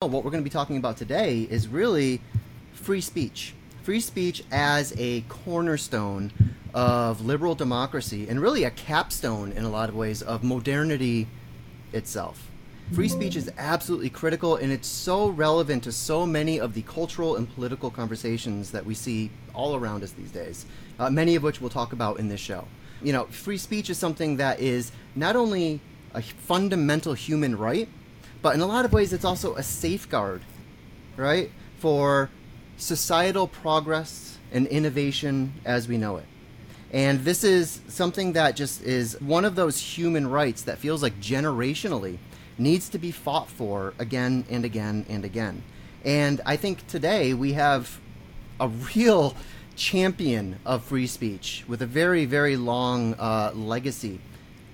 what we're going to be talking about today is really free speech. Free speech as a cornerstone of liberal democracy and really a capstone in a lot of ways of modernity itself. Free speech is absolutely critical and it's so relevant to so many of the cultural and political conversations that we see all around us these days, uh, many of which we'll talk about in this show. You know, free speech is something that is not only a fundamental human right, but in a lot of ways it's also a safeguard, right, for societal progress and innovation as we know it. And this is something that just is one of those human rights that feels like generationally needs to be fought for again and again and again. And I think today we have a real champion of free speech with a very, very long uh, legacy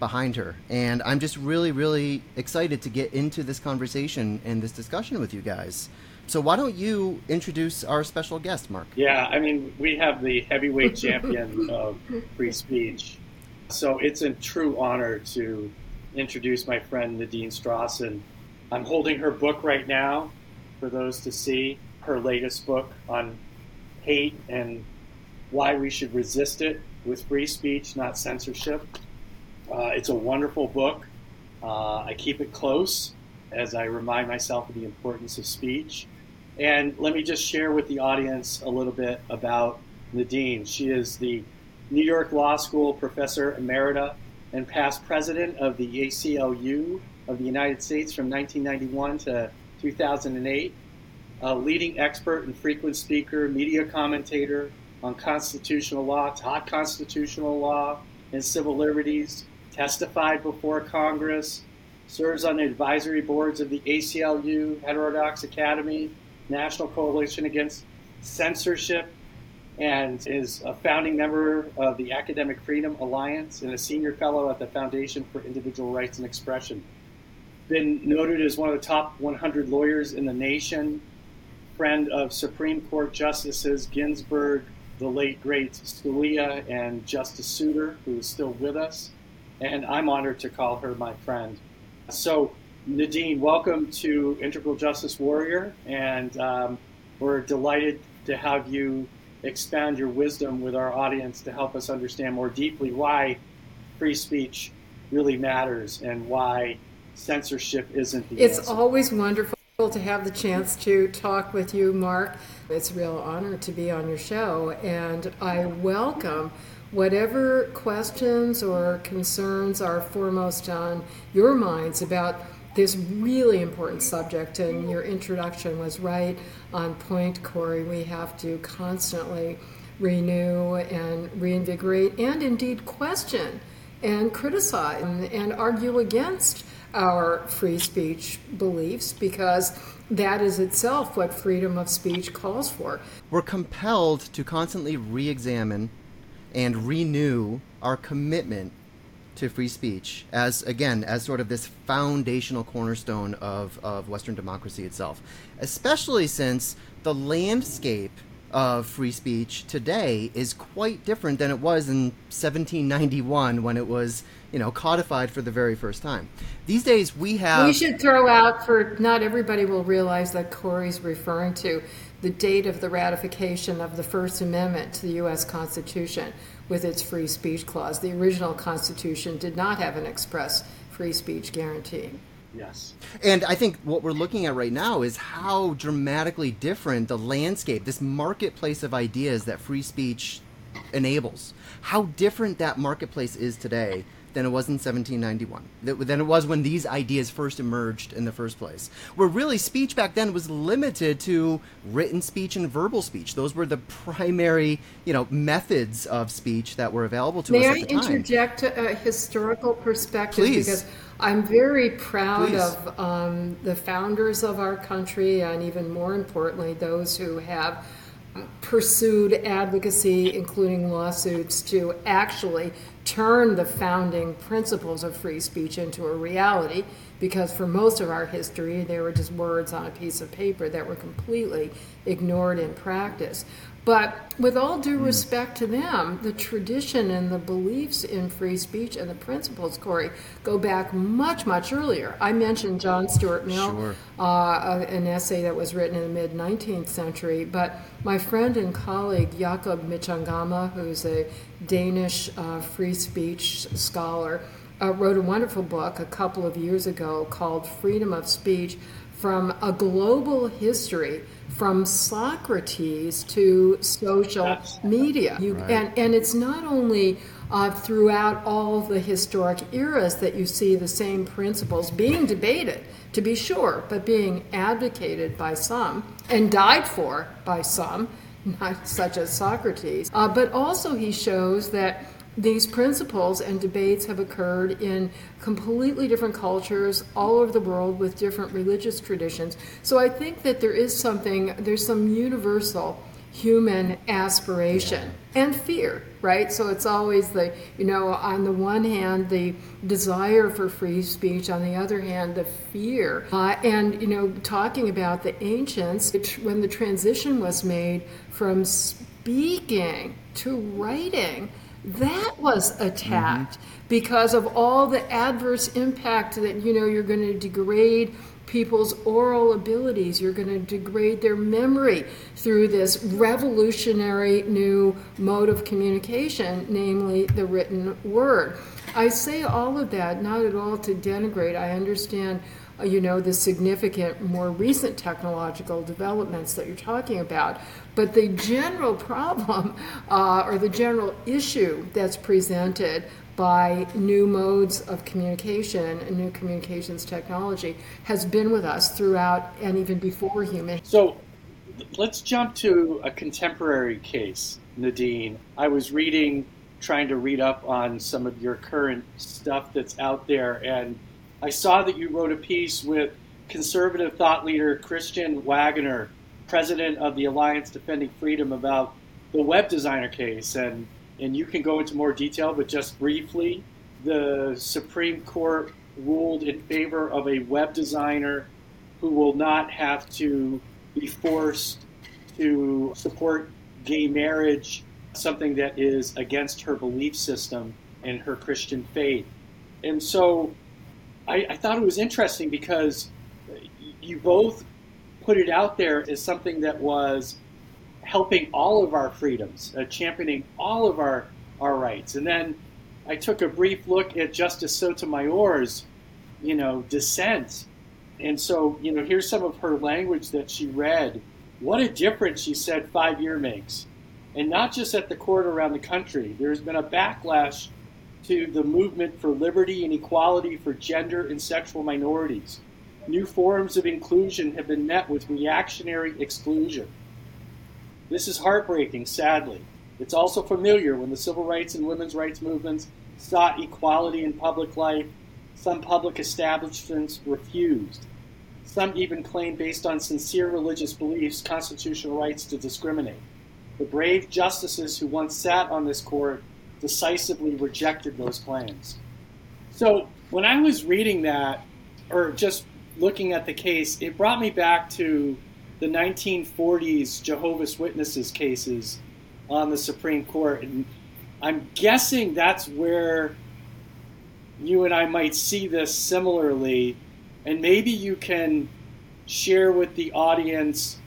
behind her. And I'm just really, really excited to get into this conversation and this discussion with you guys. So why don't you introduce our special guest, Mark? Yeah, I mean, we have the heavyweight champion of free speech. So it's a true honor to introduce my friend Nadine Strossen. I'm holding her book right now for those to see, her latest book on hate and why we should resist it with free speech, not censorship. Uh, it's a wonderful book. Uh, I keep it close as I remind myself of the importance of speech. And let me just share with the audience a little bit about Nadine. She is the New York Law School professor emerita and past president of the ACLU of the United States from 1991 to 2008, a leading expert and frequent speaker, media commentator on constitutional law, taught constitutional law and civil liberties, testified before Congress, serves on the advisory boards of the ACLU, Heterodox Academy, National Coalition Against Censorship, and is a founding member of the Academic Freedom Alliance and a senior fellow at the Foundation for Individual Rights and Expression. Been noted as one of the top 100 lawyers in the nation, friend of Supreme Court Justices Ginsburg, the late great Scalia, and Justice Souter, who is still with us. And I'm honored to call her my friend. So, Nadine, welcome to Integral Justice Warrior, and um, we're delighted to have you expand your wisdom with our audience to help us understand more deeply why free speech really matters and why censorship isn't the It's answer. always wonderful to have the chance to talk with you, Mark. It's a real honor to be on your show, and I welcome whatever questions or concerns are foremost on your minds about this really important subject, and your introduction was right on point, Corey. We have to constantly renew and reinvigorate and indeed question and criticize and, and argue against our free speech beliefs because that is itself what freedom of speech calls for. We're compelled to constantly re examine and renew our commitment to free speech as again as sort of this foundational cornerstone of, of western democracy itself especially since the landscape of free speech today is quite different than it was in 1791 when it was you know codified for the very first time these days we have We should throw out for not everybody will realize that Corey's referring to the date of the ratification of the First Amendment to the U.S. Constitution with its free speech clause. The original Constitution did not have an express free speech guarantee. Yes. And I think what we're looking at right now is how dramatically different the landscape, this marketplace of ideas that free speech enables, how different that marketplace is today than it was in 1791, than it was when these ideas first emerged in the first place. Where really speech back then was limited to written speech and verbal speech. Those were the primary, you know, methods of speech that were available to May us I the time. interject a historical perspective? Please. Because I'm very proud Please. of um, the founders of our country, and even more importantly, those who have pursued advocacy, including lawsuits, to actually turn the founding principles of free speech into a reality. because for most of our history, they were just words on a piece of paper that were completely ignored in practice. But with all due hmm. respect to them, the tradition and the beliefs in free speech and the principles, Corey, go back much, much earlier. I mentioned John Stuart Mill, sure. uh, an essay that was written in the mid 19th century, but my friend and colleague Jacob Mchangama, who's a Danish uh, free speech scholar, uh, wrote a wonderful book a couple of years ago called Freedom of Speech from a global history from Socrates to social media. You, right. and, and it's not only uh, throughout all the historic eras that you see the same principles being debated, to be sure, but being advocated by some and died for by some, not such as Socrates. Uh, but also, he shows that these principles and debates have occurred in completely different cultures all over the world with different religious traditions. So I think that there is something, there's some universal human aspiration and fear, right? So it's always the, you know, on the one hand, the desire for free speech, on the other hand, the fear. Uh, and, you know, talking about the ancients, which when the transition was made from speaking to writing, that was attacked mm-hmm. because of all the adverse impact that you know you're going to degrade people's oral abilities you're going to degrade their memory through this revolutionary new mode of communication namely the written word i say all of that not at all to denigrate i understand uh, you know, the significant, more recent technological developments that you're talking about. But the general problem uh, or the general issue that's presented by new modes of communication and new communications technology has been with us throughout and even before human. So let's jump to a contemporary case, Nadine. I was reading, trying to read up on some of your current stuff that's out there, and I saw that you wrote a piece with conservative thought leader Kristen Waggoner, president of the Alliance Defending Freedom, about the web designer case. And, and you can go into more detail, but just briefly, the Supreme Court ruled in favor of a web designer who will not have to be forced to support gay marriage, something that is against her belief system and her Christian faith. And so I, I thought it was interesting because you both put it out there as something that was helping all of our freedoms, uh, championing all of our, our rights. And then I took a brief look at Justice Sotomayor's, you know, dissent. And so, you know, here's some of her language that she read. What a difference, she said, five year makes. And not just at the court around the country. There's been a backlash to the movement for liberty and equality for gender and sexual minorities. New forms of inclusion have been met with reactionary exclusion. This is heartbreaking, sadly. It's also familiar when the civil rights and women's rights movements sought equality in public life. Some public establishments refused. Some even claimed, based on sincere religious beliefs, constitutional rights to discriminate. The brave justices who once sat on this court decisively rejected those claims. So when I was reading that, or just looking at the case, it brought me back to the 1940s Jehovah's Witnesses cases on the Supreme Court. And I'm guessing that's where you and I might see this similarly. And maybe you can share with the audience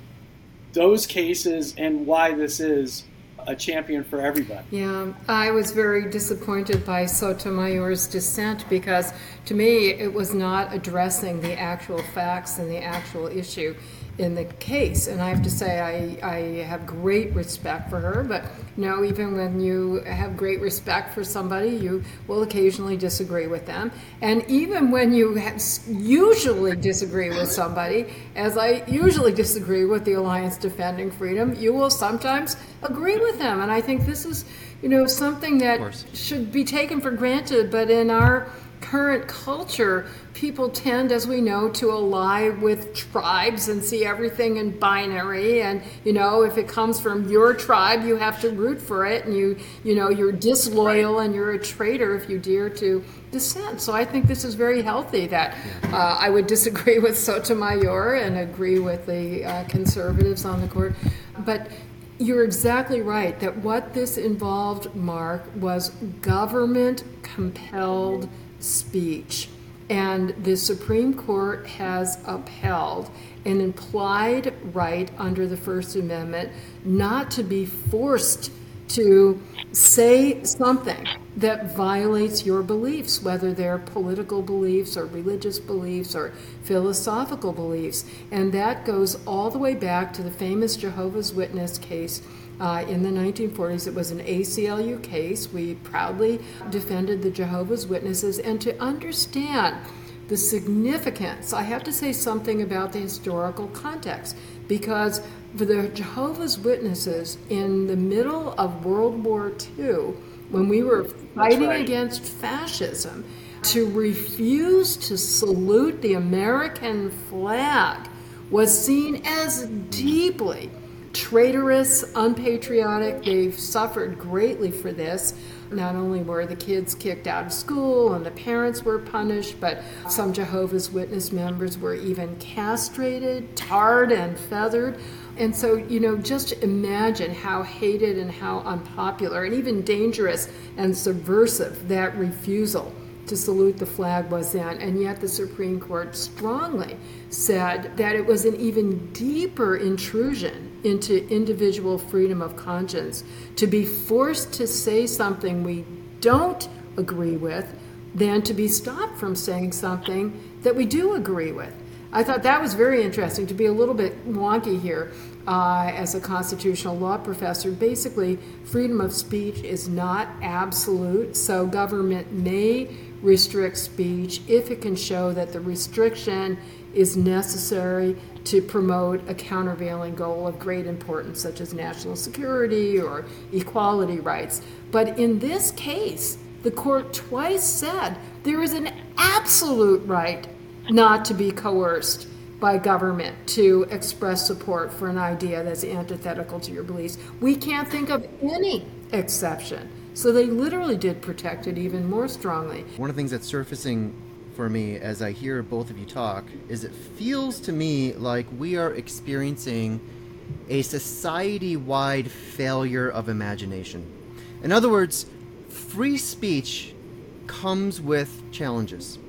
those cases and why this is a champion for everybody. Yeah, I was very disappointed by Sotomayor's dissent because to me it was not addressing the actual facts and the actual issue in the case. And I have to say, I, I have great respect for her, but you know, even when you have great respect for somebody, you will occasionally disagree with them. And even when you usually disagree with somebody, as I usually disagree with the Alliance Defending Freedom, you will sometimes agree with them. And I think this is, you know, something that should be taken for granted, but in our current culture, people tend, as we know, to ally with tribes and see everything in binary. And you know, if it comes from your tribe, you have to root for it, and you you know you're disloyal and you're a traitor if you dare to dissent. So I think this is very healthy. That uh, I would disagree with Sotomayor and agree with the uh, conservatives on the court, but you're exactly right that what this involved, Mark, was government compelled speech. And the Supreme Court has upheld an implied right under the First Amendment not to be forced to say something that violates your beliefs, whether they're political beliefs or religious beliefs or philosophical beliefs. And that goes all the way back to the famous Jehovah's Witness case uh, in the 1940s. It was an ACLU case. We proudly defended the Jehovah's Witnesses. And to understand the significance, I have to say something about the historical context because for the Jehovah's Witnesses in the middle of World War II, when we were fighting right. against fascism, to refuse to salute the American flag was seen as deeply traitorous, unpatriotic. They've suffered greatly for this. Not only were the kids kicked out of school and the parents were punished, but some Jehovah's Witness members were even castrated, tarred, and feathered. And so, you know, just imagine how hated and how unpopular and even dangerous and subversive that refusal to salute the flag was then. And yet, the Supreme Court strongly said that it was an even deeper intrusion into individual freedom of conscience to be forced to say something we don't agree with than to be stopped from saying something that we do agree with. I thought that was very interesting to be a little bit wonky here uh, as a constitutional law professor. Basically, freedom of speech is not absolute, so government may restrict speech if it can show that the restriction is necessary to promote a countervailing goal of great importance, such as national security or equality rights. But in this case, the court twice said there is an absolute right not to be coerced by government to express support for an idea that's antithetical to your beliefs. We can't think of any exception. So they literally did protect it even more strongly. One of the things that's surfacing for me as I hear both of you talk is it feels to me like we are experiencing a society wide failure of imagination. In other words, free speech comes with challenges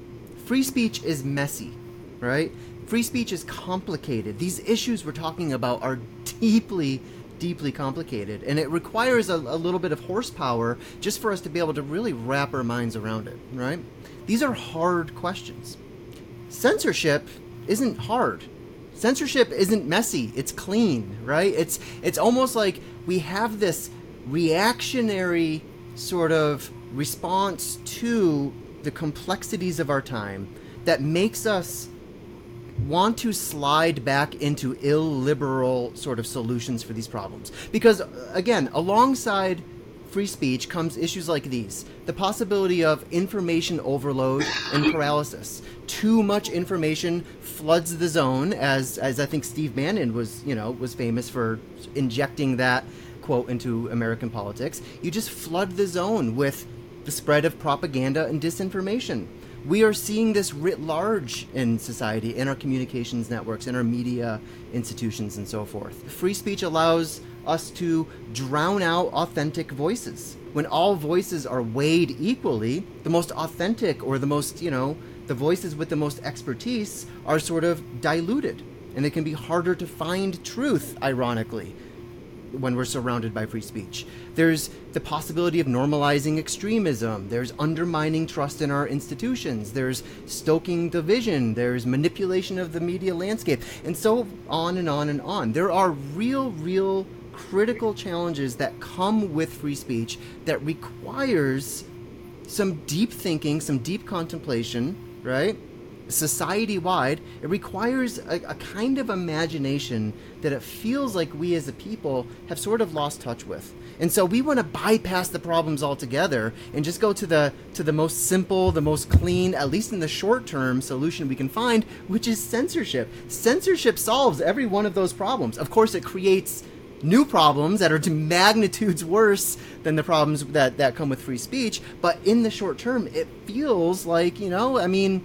free speech is messy, right? Free speech is complicated. These issues we're talking about are deeply, deeply complicated, and it requires a, a little bit of horsepower just for us to be able to really wrap our minds around it, right? These are hard questions. Censorship isn't hard. Censorship isn't messy. It's clean, right? It's it's almost like we have this reactionary sort of response to the complexities of our time that makes us want to slide back into illiberal sort of solutions for these problems. Because, again, alongside free speech comes issues like these the possibility of information overload and paralysis. Too much information floods the zone, as, as I think Steve Bannon was, you know, was famous for injecting that quote into American politics. You just flood the zone with the spread of propaganda and disinformation. We are seeing this writ large in society, in our communications networks, in our media institutions, and so forth. Free speech allows us to drown out authentic voices. When all voices are weighed equally, the most authentic or the most, you know, the voices with the most expertise are sort of diluted. And it can be harder to find truth, ironically, when we're surrounded by free speech. There's the possibility of normalizing extremism. There's undermining trust in our institutions. There's stoking division. There's manipulation of the media landscape, and so on and on and on. There are real, real critical challenges that come with free speech that requires some deep thinking, some deep contemplation, right? Society wide, it requires a, a, kind of imagination that it feels like we as a people have sort of lost touch with. And so we want to bypass the problems altogether and just go to the to the most simple, the most clean, at least in the short term solution we can find, which is censorship. Censorship solves every one of those problems. Of course, it creates new problems that are to magnitudes worse than the problems that, that come with free speech. But in the short term, it feels like, you know, I mean,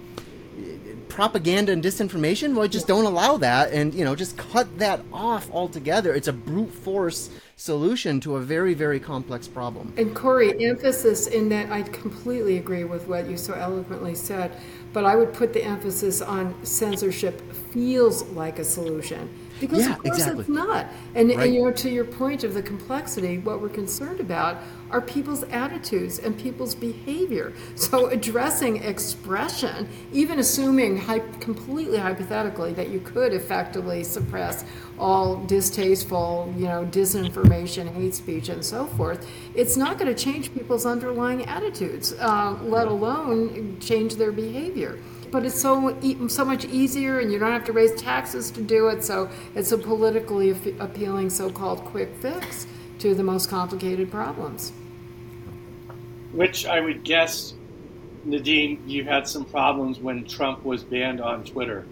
propaganda and disinformation, well, just don't allow that and, you know, just cut that off altogether. It's a brute force solution to a very, very complex problem. And Corey, emphasis in that, I completely agree with what you so eloquently said, but I would put the emphasis on censorship feels like a solution because yeah, of course exactly. it's not. And, right. and you know, to your point of the complexity, what we're concerned about are people's attitudes and people's behavior. So addressing expression, even assuming completely hypothetically that you could effectively suppress all distasteful, you know, disinformation, hate speech, and so forth, it's not going to change people's underlying attitudes, uh, let alone change their behavior but it's so so much easier, and you don't have to raise taxes to do it. So it's a politically appealing so-called quick fix to the most complicated problems. Which I would guess, Nadine, you had some problems when Trump was banned on Twitter.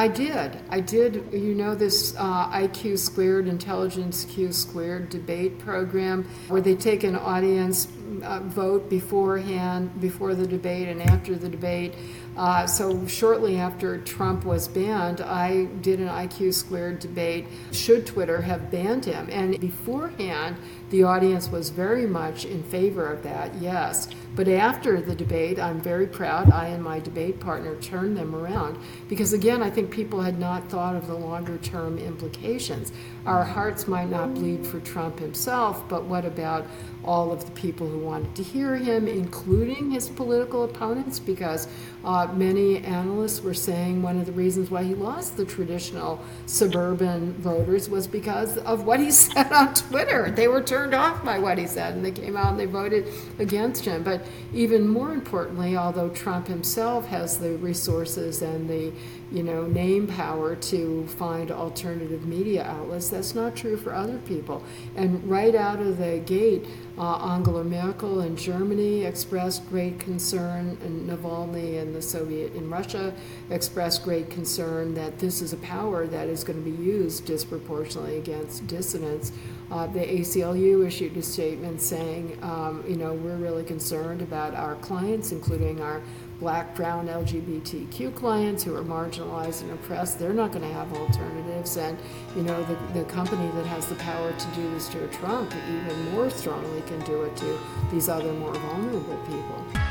I did. I did. You know this uh, IQ squared, intelligence Q squared debate program, where they take an audience uh, vote beforehand, before the debate, and after the debate. Uh, so shortly after Trump was banned, I did an IQ squared debate. Should Twitter have banned him? And beforehand, the audience was very much in favor of that, yes. But after the debate, I'm very proud I and my debate partner turned them around because, again, I think people had not thought of the longer term implications. Our hearts might not bleed for Trump himself, but what about all of the people who wanted to hear him, including his political opponents? Because uh, many analysts were saying one of the reasons why he lost the traditional suburban voters was because of what he said on Twitter. They were turned off by what he said, and they came out and they voted against him. But even more importantly, although Trump himself has the resources and the you know, name power to find alternative media outlets. That's not true for other people. And right out of the gate, uh, Angela Merkel in Germany expressed great concern, and Navalny in the Soviet in Russia expressed great concern that this is a power that is going to be used disproportionately against dissidents. Uh, the ACLU issued a statement saying, um, you know, we're really concerned about our clients, including our black, brown, LGBTQ clients who are marginalized and oppressed, they're not going to have alternatives. And, you know, the, the company that has the power to do this to Trump even more strongly can do it to these other more vulnerable people.